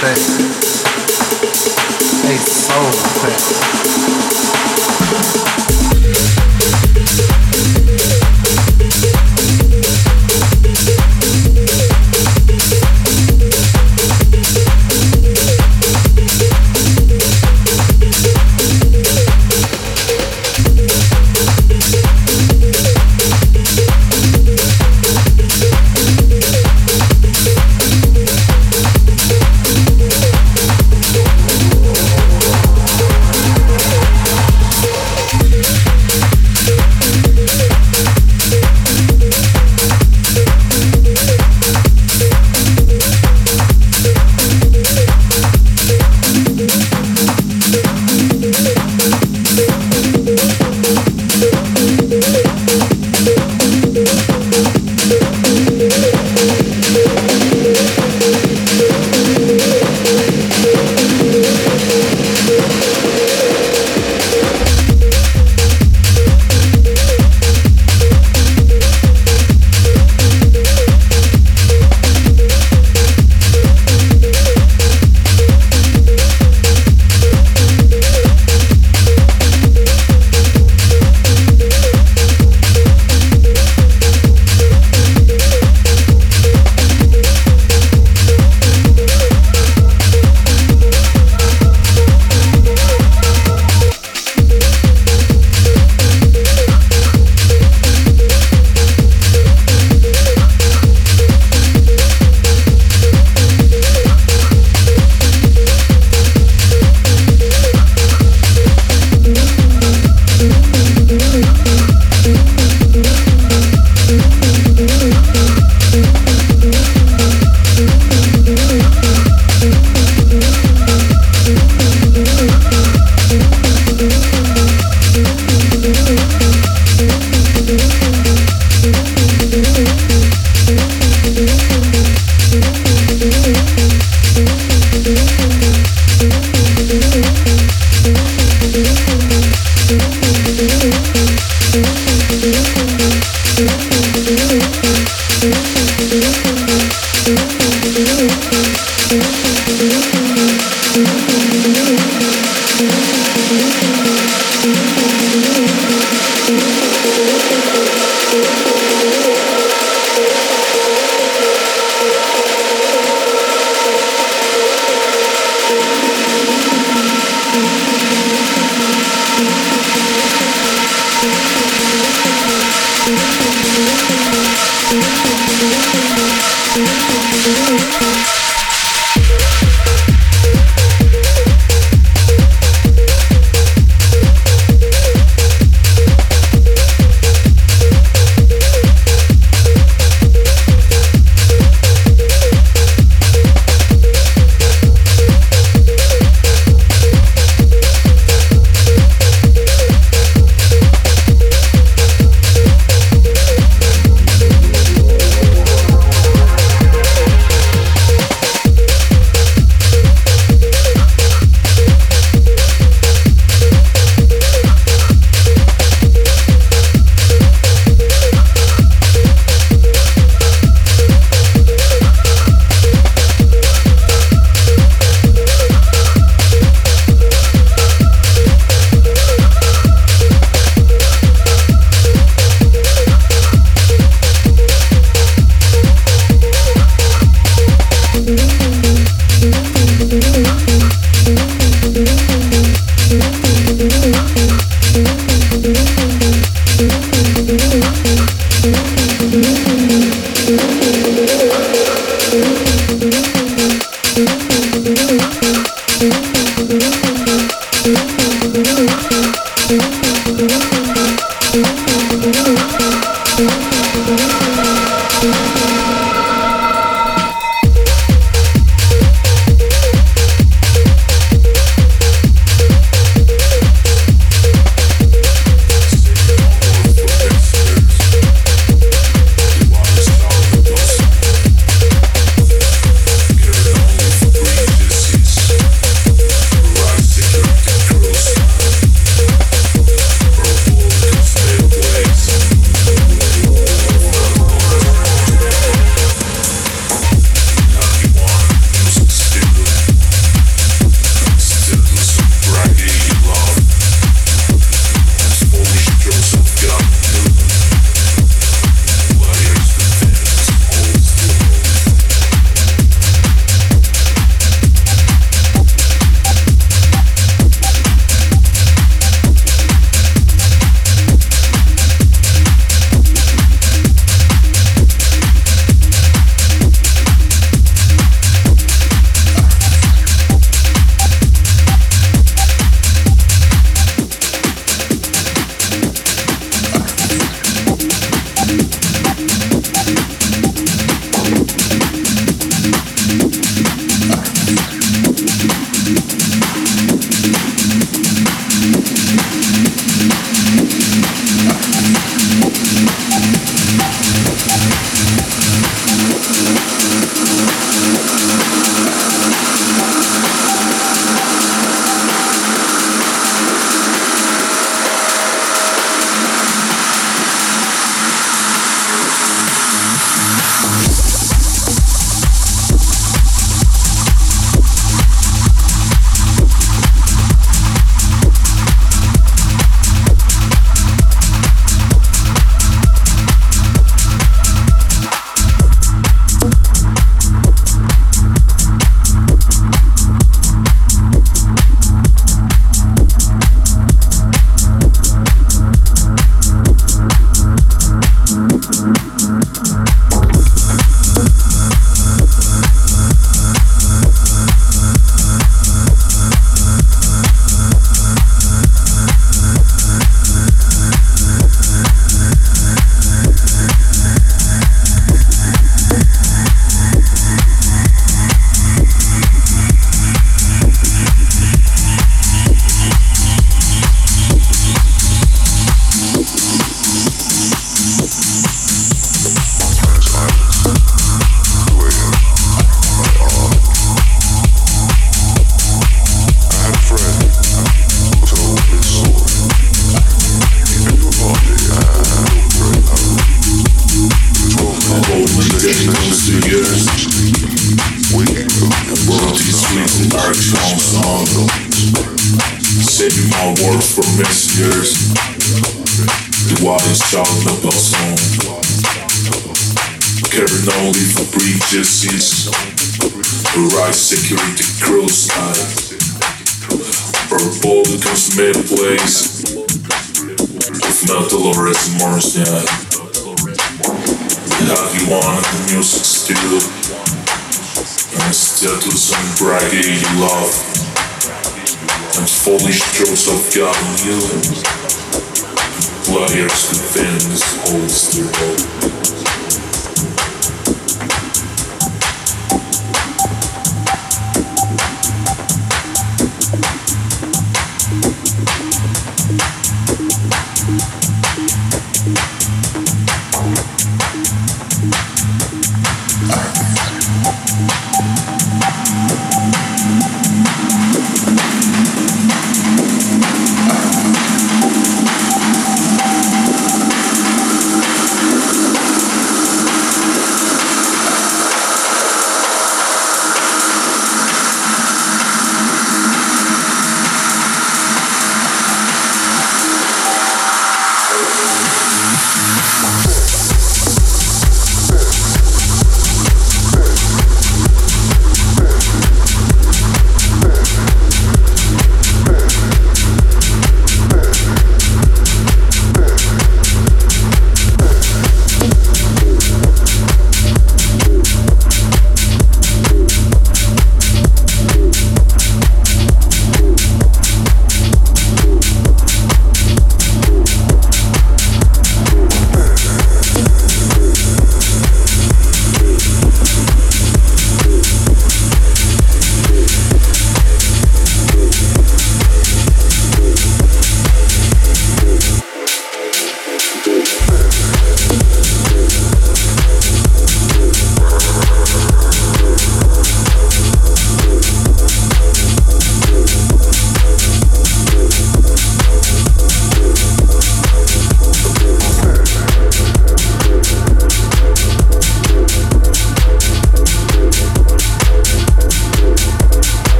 对。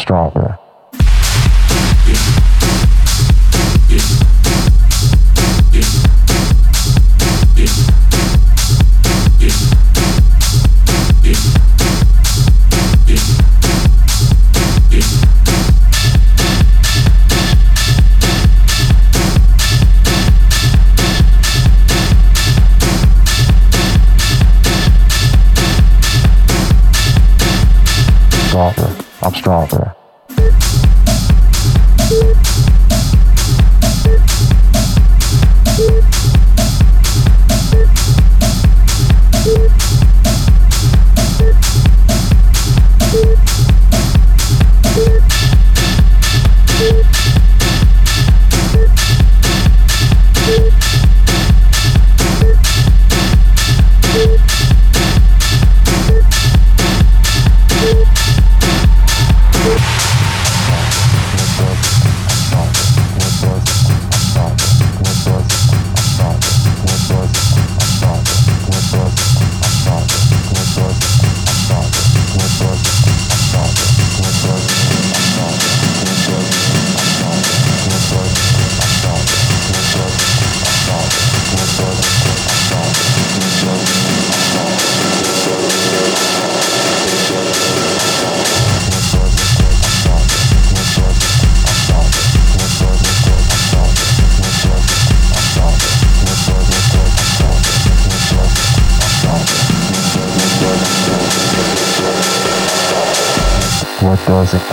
Stronger. Stronger.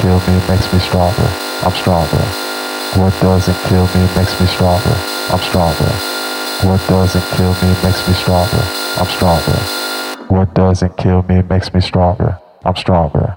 Kill me makes me stronger. I'm stronger. What doesn't kill me makes me stronger. I'm stronger. What doesn't kill me makes me stronger. I'm stronger. What doesn't kill me makes me stronger. I'm stronger.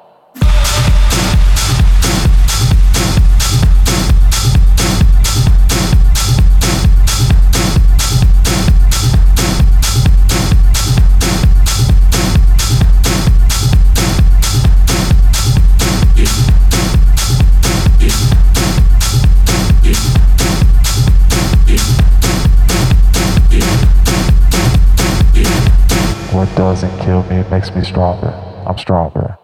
What doesn't kill me it makes me stronger. I'm stronger.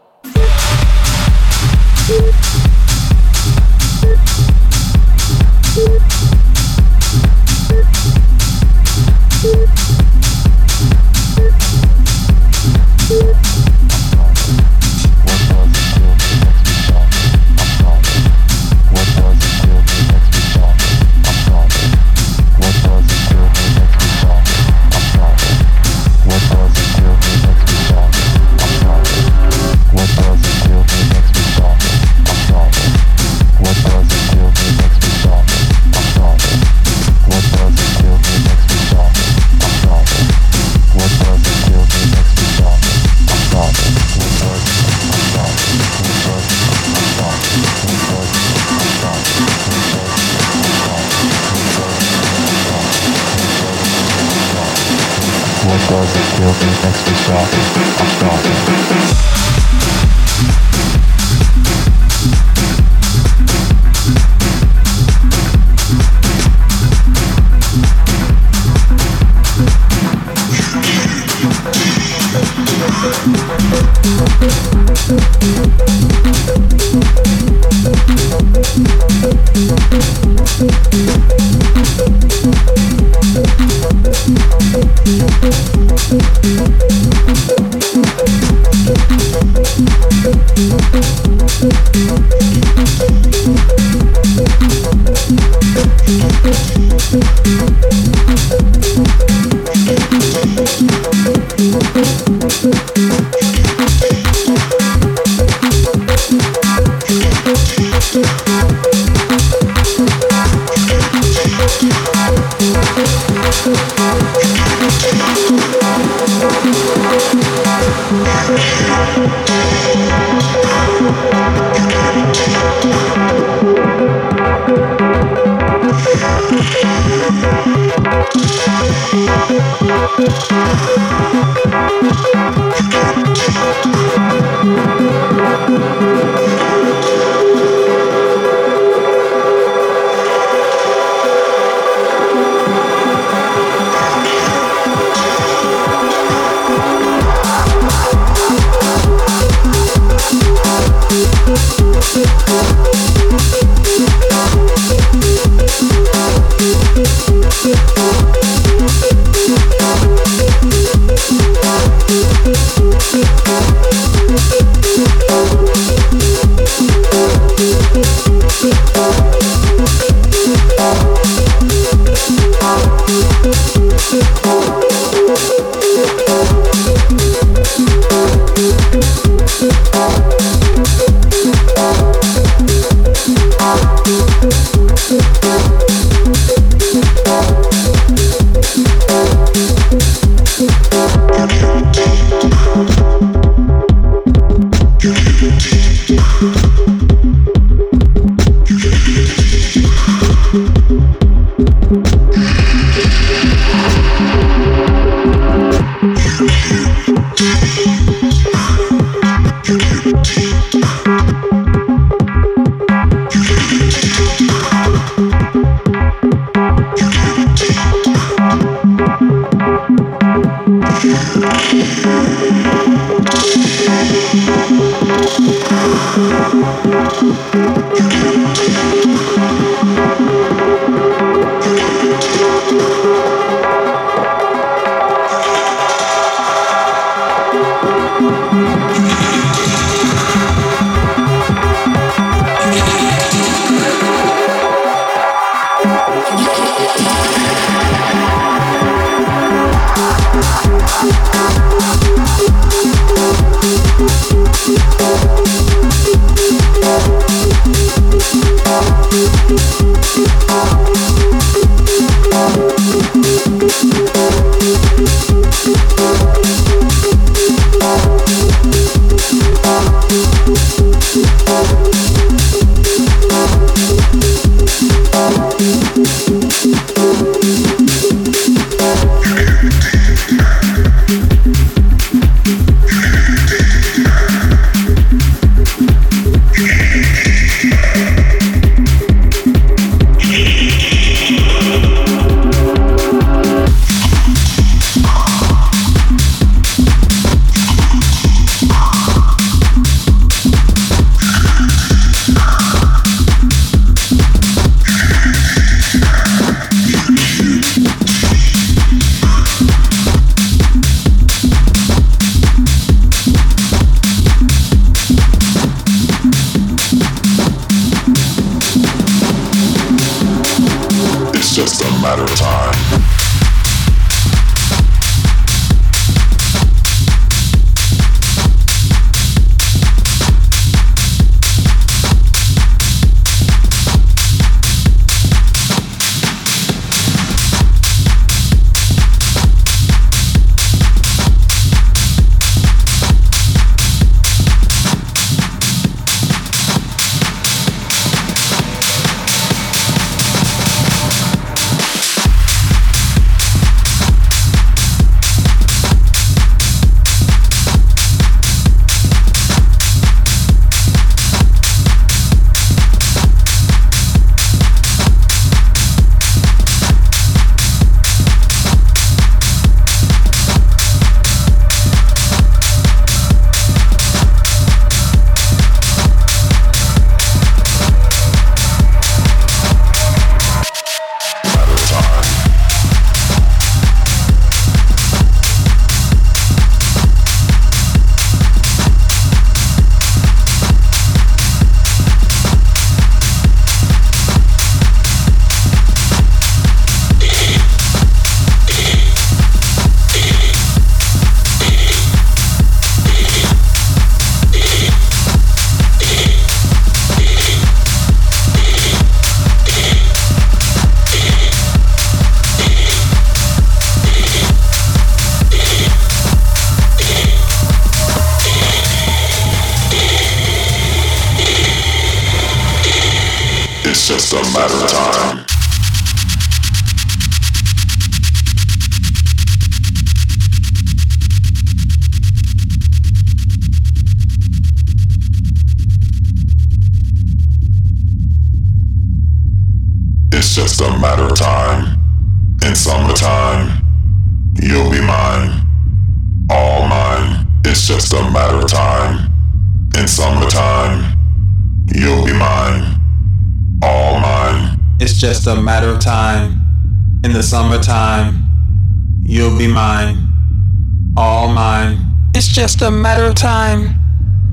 A matter of time.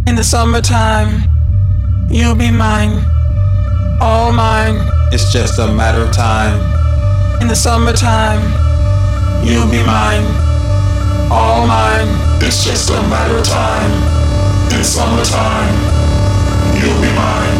In the summertime, you'll be mine, all mine. It's just a matter of time. In the summertime, you'll be mine, all mine. It's just a matter of time. In summertime, you'll be mine,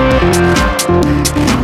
Música